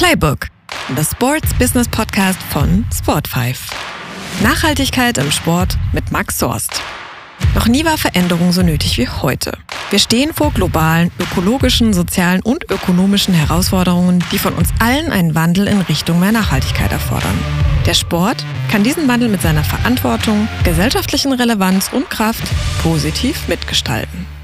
Playbook, the Sports Business Podcast von Sport5. Nachhaltigkeit im Sport mit Max Sorst. Noch nie war Veränderung so nötig wie heute. Wir stehen vor globalen, ökologischen, sozialen und ökonomischen Herausforderungen, die von uns allen einen Wandel in Richtung mehr Nachhaltigkeit erfordern. Der Sport kann diesen Wandel mit seiner Verantwortung, gesellschaftlichen Relevanz und Kraft positiv mitgestalten.